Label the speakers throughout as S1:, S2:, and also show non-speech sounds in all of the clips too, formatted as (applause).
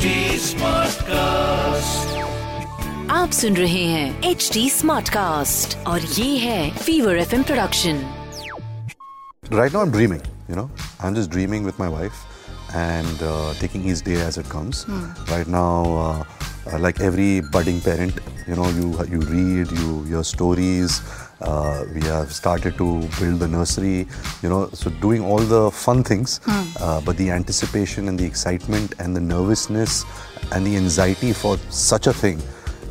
S1: Smart cast
S2: आप सुन रहे हैं एच डी स्मार्ट कास्ट और ये है Fever F production
S3: right now dreaming you know I am just dreaming with my wife and taking his day as it comes right now like every budding parent you know you you read you your stories Uh, we have started to build the nursery. You know, so doing all the fun things, uh, but the anticipation and the excitement and the nervousness and the anxiety for such a thing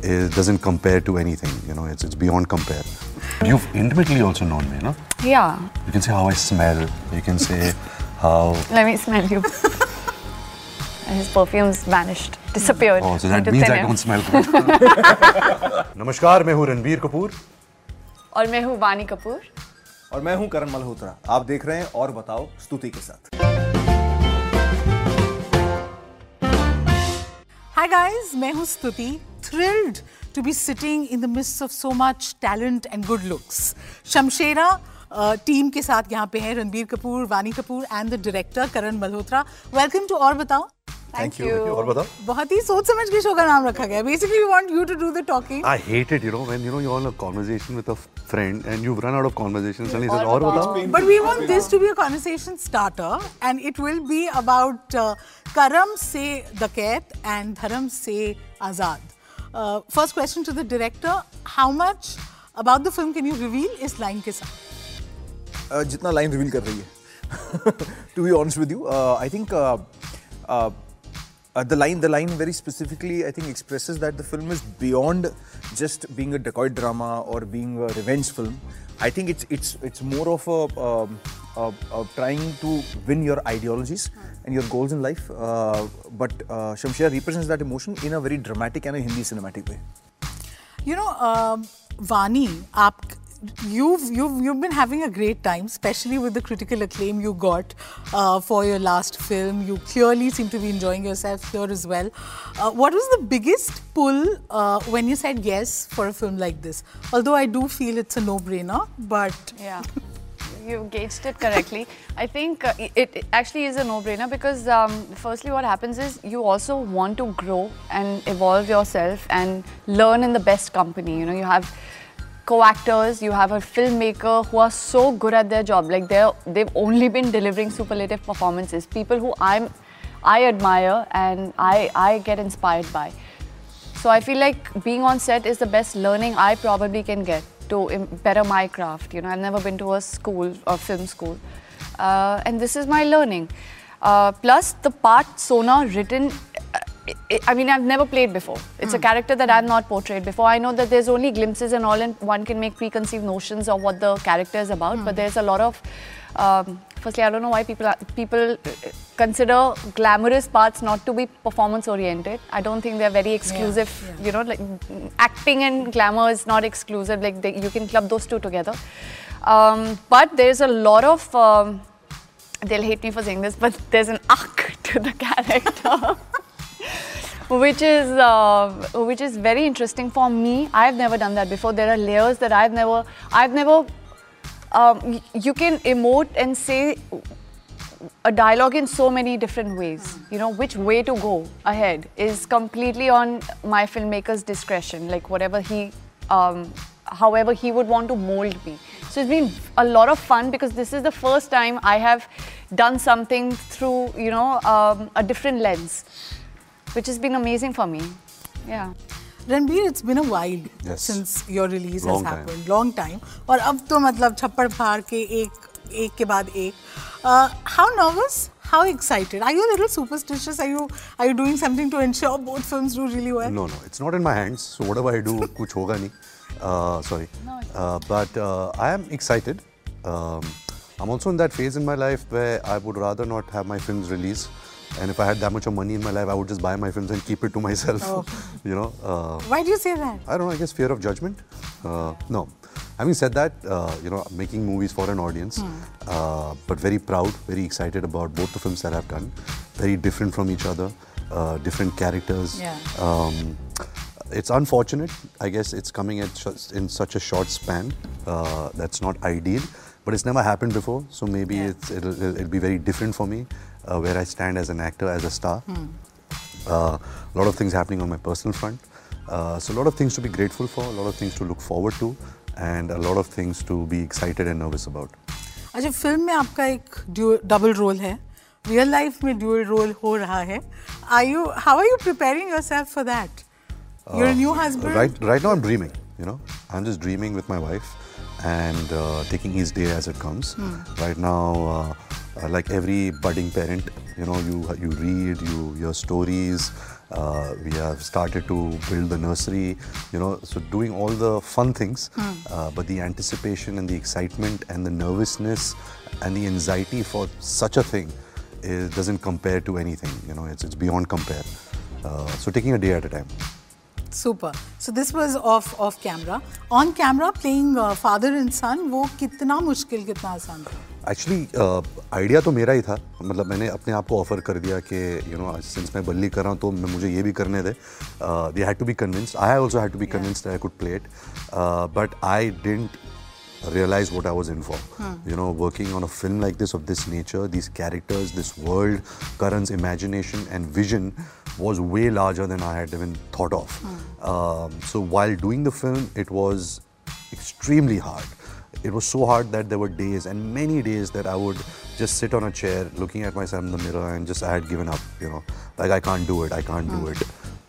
S3: is, doesn't compare to anything. You know, it's it's beyond compare. You've intimately also known me, no?
S4: Yeah,
S3: You can say how I smell. You can say how. (laughs)
S4: let me smell you. (laughs) His perfume's vanished, disappeared.
S3: Oh, so that
S4: into
S3: means
S4: thin
S3: I
S4: air.
S3: don't smell (laughs) good. नमस्कार मैं हूँ रणबीर कपूर
S4: और मैं हूँ वानी कपूर।
S5: और मैं हूँ करण मल्होत्रा। आप देख रहे हैं और बताओ स्तुति के साथ।
S6: Hi guys, मैं हूँ स्तुति। Thrilled to be sitting in the midst of so much talent and good looks. Shamshera team के साथ यहाँ पे हैं Ranbir Kapoor Vaani Kapoor and the director Karan Malhotra. Welcome to और बताओ।
S4: Thank, Thank you. you.
S3: और बताओ?
S6: बहुत ही सोच समझ के शो का नाम रखा गया। Basically we want you to do the talking
S3: I hate it you know when you know you on a conversation with a friend and you run out of conversation suddenly says और बताओ
S6: but we want this to be a conversation starter and it will be about करम से डकैत and धर्म से आज़ाद first question to the director how much about the film can you reveal इस line के साथ
S5: जितना लाइन रिवील कर रही है। To be honest with you I think the line the line very specifically i think expresses that the film is beyond just being a dacoit drama or being a revenge film. I think it's it's it's more of a, um, a, a trying to win your ideologies and your goals in life. Uh, but uh, shamsher represents that emotion in a very dramatic and a hindi cinematic way.
S6: You know, um, Vani, aap, you've, you've, you've been having a great time, especially with the critical acclaim you got uh, for your last film. You clearly seem to be enjoying yourself here as well. Uh, what was the biggest pull uh, when you said yes for a film like this? Although I do feel it's a no-brainer, but
S4: Yeah, (laughs) you gauged it correctly. (laughs) I think uh, it, it actually is a no-brainer because um, firstly, what happens is you also want to grow and evolve yourself and learn in the best company. You know, you have co-actors, you have a filmmaker who are so good at their job. Like they're they've only been delivering superlative performances. People who I'm I admire and I I get inspired by. So I feel like being on set is the best learning I probably can get to better my craft. You know, I've never been to a school or film school, uh, and this is my learning. Uh, plus, the part Sona written. Uh, I- I mean, I've never played before. It's a character that I've not portrayed before. I know that there's only glimpses and all, and one can make preconceived notions of what the character is about. But there's a lot of. Um, firstly, I don't know why people are, people uh, consider glamorous parts not to be performance oriented. I don't think they're very exclusive. You know, like mm, acting and glamour is not exclusive. Like they, you can club those two together. Um, but there's a lot of. Um, they'll hate me for saying this, but there's an arc (laughs) to the character. Which is uh, which is very interesting for me. I've never done that before. There are layers that I've never I've never. Um, you can emote and say a dialogue in so many different ways. You know which way to go ahead is completely on my filmmaker's discretion. Like whatever he, um, however he would want to mold me. So it's been a lot of fun because this is the first time I have done something through you know um, a different lens, which has been amazing for me. Yeah.
S6: Ranbir, it's been a while
S3: Yes.
S6: since your release
S3: Long
S6: has
S3: time.
S6: happened. Long time. और अब तो मतलब छप्पड़ फाड़ के एक एक के बाद एक. Uh, how nervous? How excited? Are you a little superstitious? Are you are you doing something to ensure both films do really well?
S3: No, no, it's not in my hands. So whatever I do, (laughs) कुछ होगा नहीं. Uh, sorry. Uh, but uh, I am excited. Um, I'm also in that phase in my life where I would rather not have my films release. And if I had that much of money in my life, I would just buy my films and keep it to myself. Oh. (laughs) you know. Uh,
S6: Why do you say that?
S3: I don't know. I guess fear of judgment. Uh, no. Having said that, uh, you know, making movies for an audience, uh, but very proud, very excited about both the films that I've done. Very different from each other, uh, different characters.
S6: Yeah.
S3: Um, it's unfortunate. I guess it's coming in such a short span. Uh, that's not ideal, but it's never happened before. So maybe
S6: Yeah.
S3: it's, it'll, it'll be very different for me, uh, where I stand as an actor, as a star. Uh, a lot of things happening on my personal front. Uh, so a lot of things to be grateful for, a lot of things to look forward to, and a lot of things to be excited and nervous about.
S6: अच्छा film में आपका एक double role है real life में dual role हो रहा है are you how are you preparing yourself for that your new husband
S3: Right, right now I'm dreaming. You know, I'm just dreaming with my wife and uh, taking each day as it comes. Right now, uh, uh, like every budding parent, you know, you you read, you hear stories. Uh, we have started to build the nursery. You know, so doing all the fun things, uh, but the anticipation and the excitement and the nervousness and the anxiety for such a thing is, doesn't compare to anything. You know, it's it's beyond compare. Uh, so taking a day at a time.
S6: Super so this was of of camera on camera playing father and सन वो कितना मुश्किल कितना आसान था
S3: actually idea तो मेरा ही था। मतलब मैंने अपने आप को ऑफ़र कर दिया कि यू नो सिंस मैं बल्ली कर रहा हूँ तो मैं मुझे ये भी करने दे। They had to be convince I also had to be convinced I could play it but I didn't realise what I was in for you know working on a film like this of this nature this characters this world Karan's imagination and vision was way larger than I had thought of so while doing the film it was extremely hard It was so hard that there were days and many days that I would just sit on a chair looking at myself in the mirror and just I had given up, you know, like I can't do it, I can't do it.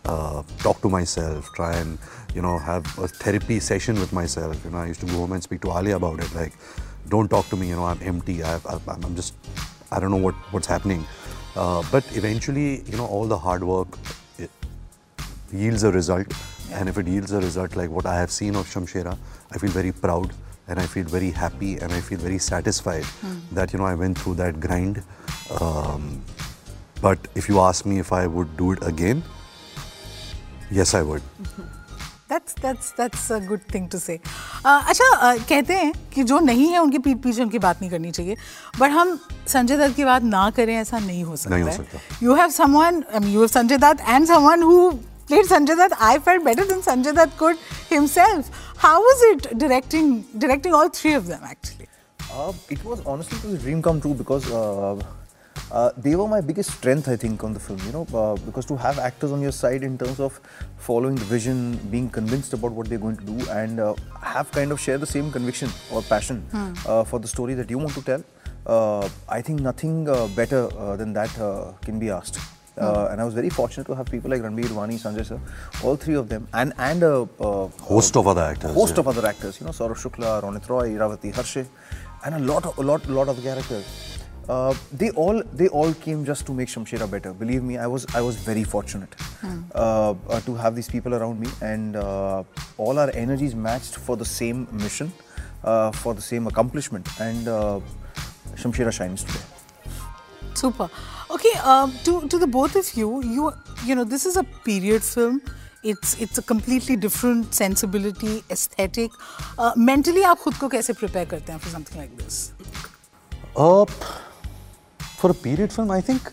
S3: Uh, talk to myself, try and you know have a therapy session with myself. You know, I used to go home and speak to Ali about it. Like, don't talk to me. You know, I'm empty. I, I, I'm just, I don't know what what's happening. Uh, but eventually, you know, all the hard work it yields a result. And if it yields a result like what I have seen of Shamshera, I feel very proud and I feel very happy and I feel very satisfied that you know I went through that grind. Um, but if you ask me if I would do it again, yes, I would. (laughs)
S6: That's that's that's a good thing to से अच्छा uh, कहते हैं कि जो नहीं है उनके पीठ पीछे उनकी बात नहीं करनी चाहिए बट हम संजय दत्त की बात ना करें ऐसा नहीं हो सकता
S3: नहीं हो
S6: है
S3: सकता।
S6: You have someone I mean you have Sanjay Dutt and someone who played Sanjay Dutt. I felt better than Sanjay Dutt could himself. How was it directing directing all three of them actually?
S5: Uh, it was honestly it was a dream come true because uh, uh, they were my biggest strength, I think, on the film. You know, uh, because to have actors on your side in terms of following the vision, being convinced about what they're going to do, and uh, have kind of share the same conviction or passion uh, for the story that you want to tell. Uh, I think nothing uh, better uh, than that uh, can be asked. Uh, and I was very fortunate to have people like Ranbir, Vani, Sanjay sir, all three of them, and and a uh,
S3: Host of other actors,
S5: host
S3: yeah.
S5: of other actors. You know, Saurabh Shukla, Ronit Roy, Iravati Harshe, and a lot of a lot lot of characters. Uh, they all they all came just to make Shamshera better. Believe me, I was I was very fortunate uh, uh, to have these people around me, and uh, all our energies matched for the same mission, uh, for the same accomplishment, and uh, Shamshera shines today.
S6: Super. Okay, um, to to the both of you, you you know this is a period film. It's it's a completely different sensibility, aesthetic. Uh, mentally, आप खुद को कैसे prepare करते हैं for something like this?
S3: Uh, for a period film, I think.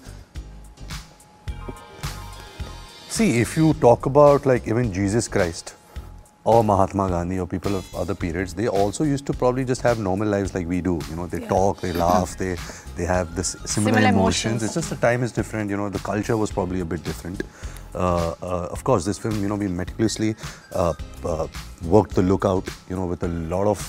S3: See, if you talk about like even Jesus Christ or Mahatma Gandhi or people of other periods, they also used to probably just have normal lives like we do. You know, they talk, they (laughs) laugh, they they have this similar,
S4: Similar
S3: emotions.
S4: emotions.
S3: It's just the time is different. You know, the culture was probably a bit different. Uh, uh, of course, this film, you know, we meticulously uh, uh, worked the look out. You know, with a lot of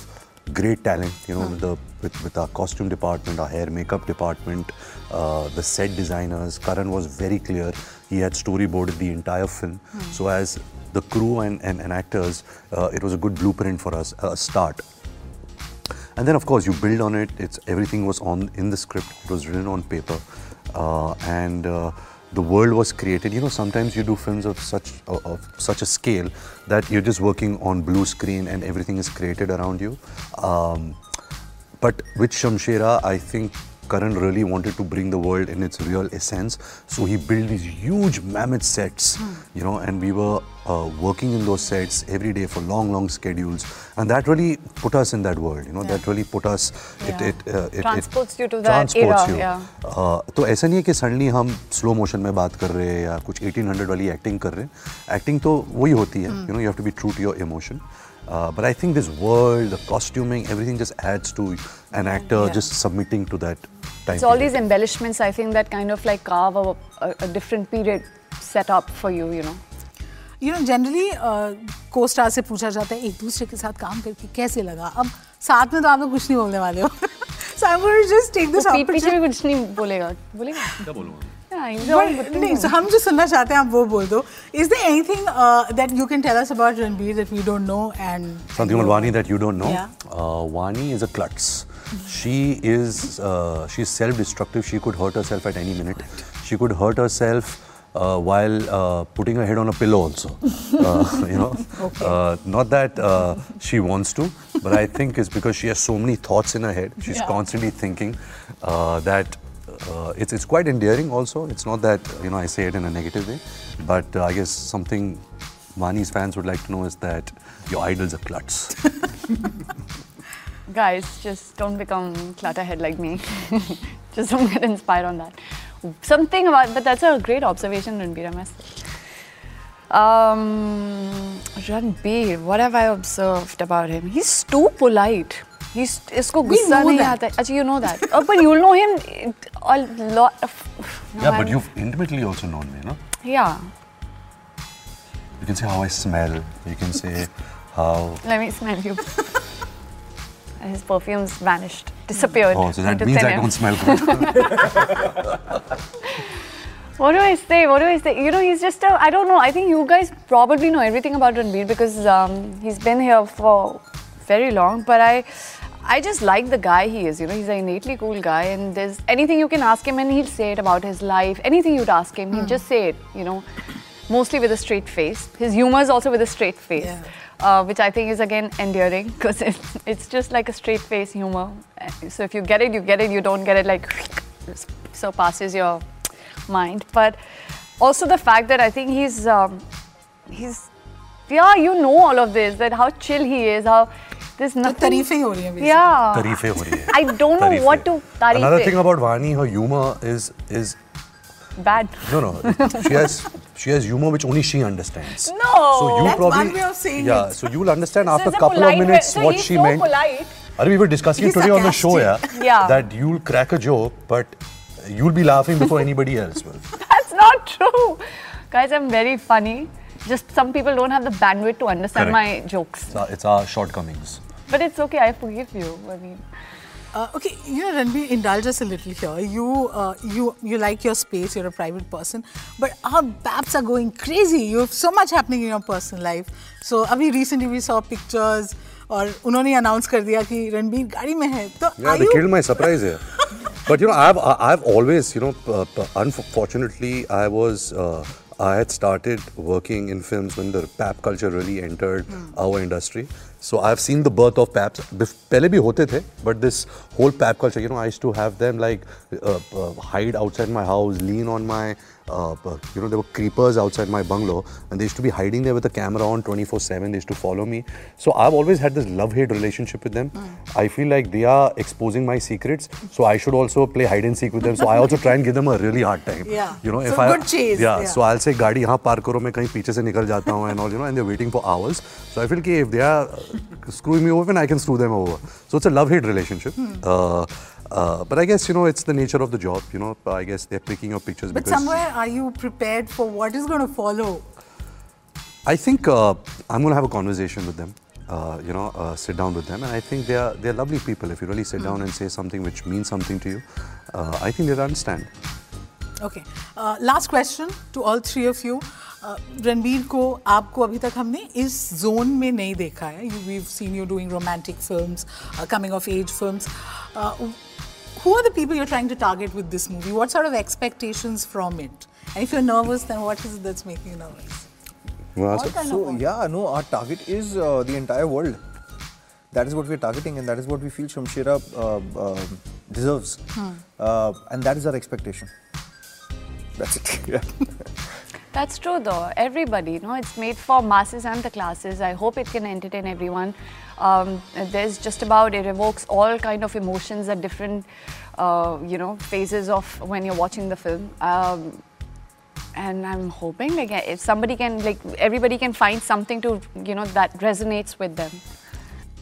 S3: great talent. You know, with the with, with our costume department, our hair makeup department, uh, the set designers. Karan was very clear. He had storyboarded the entire film. So as the crew and, and, and actors, uh, it was a good blueprint for us, a start. And then, of course, you build on it. It's everything was on in the script. It was written on paper, uh, and uh, the world was created. You know, sometimes you do films of such of, of such a scale that you're just working on blue screen and everything is created around you. Um, but with Shamshera, I think Karan really wanted to bring the world in its real essence. So he built these huge mammoth sets, you know, and we were uh, working in those sets every day for long, long schedules, and that really put us in that world. You know, that really put us. It
S6: Yeah.
S3: it, uh, it
S4: Transports
S3: it
S4: you to that
S3: transports
S4: era,
S3: you.
S4: yeah.
S3: Uh, तो ऐसा नहीं है कि suddenly हम slow motion में बात कर रहे हैं या कुछ 1800 वाली एक्टिंग कर रहे हैं एक्टिंग तो वही होती है you know you have to be true to your emotion but I think this world the कॉस्ट्यूमिंग everything just ads to an actor
S6: Yeah.
S3: Just submitting to that time
S4: It's all
S3: period.
S4: these embellishments, I think, that kind of like carve a, a, a different period set up for you, you know.
S6: You know generally को star से पूछा जाता है एक दूसरे के साथ काम करके कैसे लगा? अब साथ में तो आप लोग कुछ नहीं बोलने वाले हो। (laughs)
S4: तो कुछ नहीं बोलेगा।
S6: हाँ, हम जो सुनना चाहते हैं आप वो बोल दो।
S3: Is there no end minute hurt herself uh, while uh, putting her head on a pillow also. Uh, (laughs) you know, uh, not that uh, she wants to, but I think it's because she has so many thoughts in her head. She's
S6: Yeah.
S3: constantly thinking uh, that. Uh, it's, it's quite endearing also. It's not that you know I say it in a negative way, but I guess something Vani's fans would like to know is that your idol's are klutz. (laughs)
S4: Guys, just don't become clutterhead like me. (laughs) just don't get inspired on that Something about, but that's a great observation, Ranbir, I must say. Um, Ranbir, what have I observed about him? He's too polite. He's इसको गुस्सा
S6: know
S4: नहीं
S6: that.
S4: आता है. अच्छा, you know that. Oh, but you'll know him a lot. Of,
S3: Yeah, but you've intimately also known me, no?
S4: Yeah.
S3: You can say how I smell. You can say how.
S4: Let me smell you. And His perfume's vanished, disappeared.
S3: Oh, so that means I don't smell (laughs) good.
S4: What do I say? What do I say? You know, he's just a. I don't know. I think you guys probably know everything about Ranbir because um, he's been here for very long. But I, I just like the guy he is. You know, he's an innately cool guy, and there's anything you can ask him, and he'll say it about his life. Anything you'd ask him, he'd just say it. You know, mostly with a straight face. His humor is also with a straight face,
S6: yeah.
S4: uh, which I think is again endearing because (laughs) it's just like a straight face humor. So if you get it, you get it. You don't get it like (sniffs) surpasses your mind. But also the fact that I think he's um, he's yeah, you know all of this that how chill he is, how there's nothing. Yeah. I don't know what to.
S3: Another thing about Vani, her humor is is
S4: Bad.
S3: no no. she has she has humor which only she understands.
S4: No.
S3: So you
S6: That's
S3: probably
S6: one way of saying
S3: yeah.
S6: it.
S3: So you'll understand after a couple of
S4: polite way-
S3: minutes
S4: so
S3: what
S4: he's
S3: she
S4: so
S3: meant.
S4: polite.
S3: Are we were discussing
S6: He's
S3: it today on the show, yeah?
S4: Yeah.
S3: That you'll crack a joke, but you'll be laughing before anybody else will. (laughs)
S4: That's not true. Guys, I'm very funny. Just some people don't have the bandwidth to understand
S3: Correct.
S4: my jokes.
S3: It's our, it's our shortcomings.
S4: But it's okay. I forgive you. I mean,
S6: uh, okay, you know, Ranbir, indulge us a little here. You, uh, you, you like your space. You're a private person, but our PAPs are going crazy. You have so much happening in your personal life. So, अभी recently we saw pictures और unani announced कर दिया कि रणबीर गाड़ी में है. तो
S3: yeah, they
S6: you...
S3: killed my surprise here. (laughs) but you know, I've I've always, you know, unfortunately, I was. Uh, I had started working in films when the pap culture really entered mm. our industry. So I've seen the birth of paps. Bef- पहले भी होते थे, but this whole pap culture, you know, I used to have them like uh, uh, hide outside my house, lean on my, uh, you know, there were creepers outside my bungalow and they used to be hiding there with a the camera on 24 7. They used to follow me. So I've always had this love hate relationship with them. Mm. I feel like they are exposing my secrets. So I should also play hide and seek with them. So I also try and give them a really hard time.
S6: Yeah.
S3: You know,
S6: so
S3: if I.
S6: Chase,
S3: yeah,
S6: yeah,
S3: So I'll say, Gadi, haan, park karo, main kahin piche se nikal jata and all, you know, and they're waiting for hours. So I feel like if they are uh, screwing me over, then I can screw them over. So it's a love hate relationship.
S6: Mm.
S3: Uh, uh, but I guess you know it's the nature of the job you know I guess they're clicking your pictures
S6: But
S3: because
S6: somewhere, are you prepared for what is going to follow?
S3: I think uh, I'm going to have a conversation with them. Uh, you know, uh, sit down with them, and I think they are they're lovely people. If you really sit down and say something which means something to you, uh, I think they'll understand.
S6: Okay. Uh, last question to all three of you. Uh, Ranbir को आपको अभी तक हमने इस zone में नहीं देखा है you we've seen you doing romantic films coming of age films who are the people you're trying to target with this movie what sort of expectations from it and if you're nervous then what is it that's making you nervous kind
S5: So yeah, no, our target is uh, the entire world. That is what we're targeting, and that is what we feel Shamshira uh, uh, deserves, uh, and that is our expectation. That's it. Yeah.
S4: That's true though. Everybody, you know, it's made for masses and the classes. I hope it can entertain everyone. Um, there's just about it evokes all kind of emotions at different, uh, you know, phases of when you're watching the film. Um, and I'm hoping like if somebody can like everybody can find something to you know that resonates with them.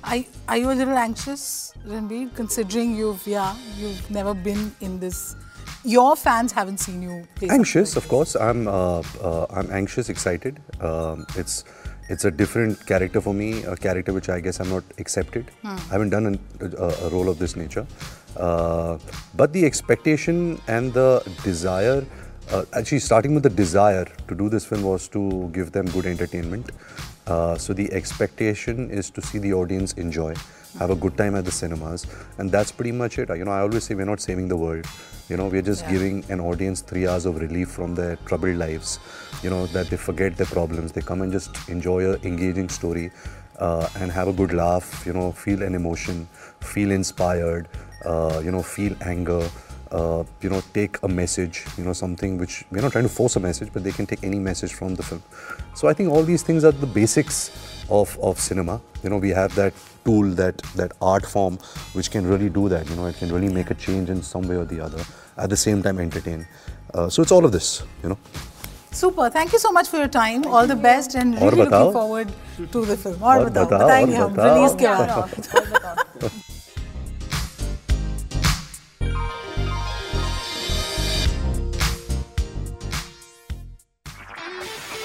S6: are, are you a little anxious Ranbir considering you've yeah you've never been in this your fans haven't seen you play.
S3: anxious of course. I'm uh, uh, i'm anxious excited. Um, it's it's a different character for me a character which i guess i'm not accepted. I haven't done an, a, a role of this nature. Uh, but the expectation and the desire uh, actually starting with the desire to do this film was to give them good entertainment. Uh, so the expectation is to see the audience enjoy have a good time at the cinemas and that's pretty much it. You know i always say we're not saving the world. You know we're just
S6: Yeah.
S3: giving an audience three hours of relief from their troubled lives you know that they forget their problems. They come and just enjoy a engaging story uh, and have a good laugh you know feel an emotion feel inspired uh, you know feel anger uh, you know take a message you know something which we're not trying to force a message but they can take any message from the film. So i think all these things are the basics of, of cinema. You know we have that tool that that art form which can really do that you know it can really make a change in some way or the other at the same time entertain uh, so it's all of this you know
S6: Super. Thank you so much for your time. All the best and
S3: और
S6: really
S3: बताओ।
S6: looking forward to the film. और
S3: और
S6: बताओ,
S3: बताओ,
S6: बताएंगे
S3: और
S6: हम
S3: बताओ।
S6: रिलीज के बाद। (laughs)